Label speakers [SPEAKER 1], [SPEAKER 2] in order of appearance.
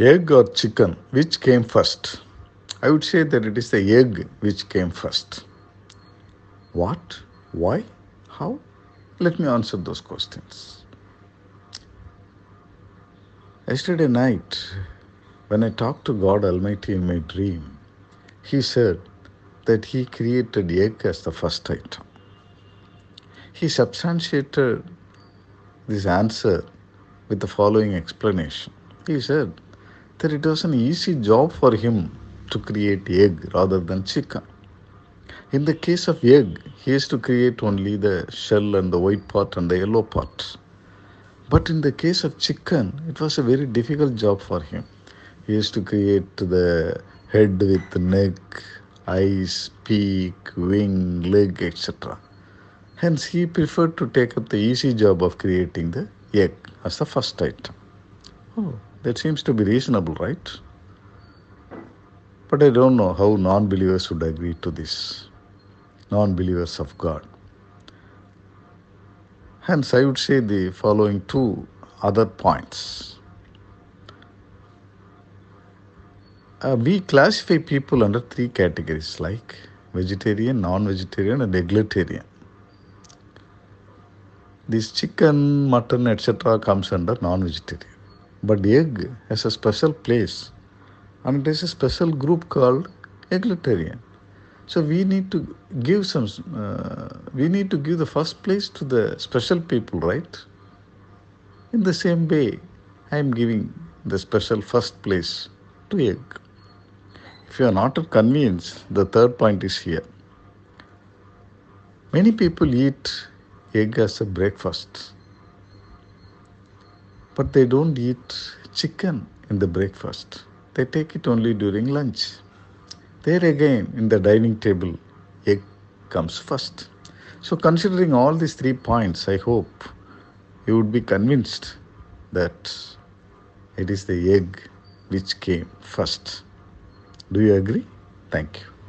[SPEAKER 1] Egg or chicken, which came first? I would say that it is the egg which came first. What? Why? How? Let me answer those questions. Yesterday night, when I talked to God Almighty in my dream, He said that He created egg as the first item. He substantiated this answer with the following explanation. He said that it was an easy job for him to create egg rather than chicken. In the case of egg, he has to create only the shell and the white part and the yellow part. But in the case of chicken, it was a very difficult job for him. He has to create the head with neck, eyes, beak, wing, leg, etc. Hence, he preferred to take up the easy job of creating the egg as the first item. Oh, that seems to be reasonable, right? But I don't know how non believers would agree to this. Non believers of God. Hence, I would say the following two other points. Uh, we classify people under three categories like vegetarian, non vegetarian, and eggetarian. This chicken, mutton, etc., comes under non vegetarian. But egg has a special place and it is a special group called eggetarian. So we need to give some, uh, we need to give the first place to the special people, right? In the same way, I am giving the special first place to egg. If you are not convinced, the third point is here. Many people eat egg as a breakfast, but they don't eat chicken in the breakfast. They take it only during lunch. There again, in the dining table, egg comes first. So, considering all these three points, I hope you would be convinced that it is the egg which came first. Do you agree? Thank you.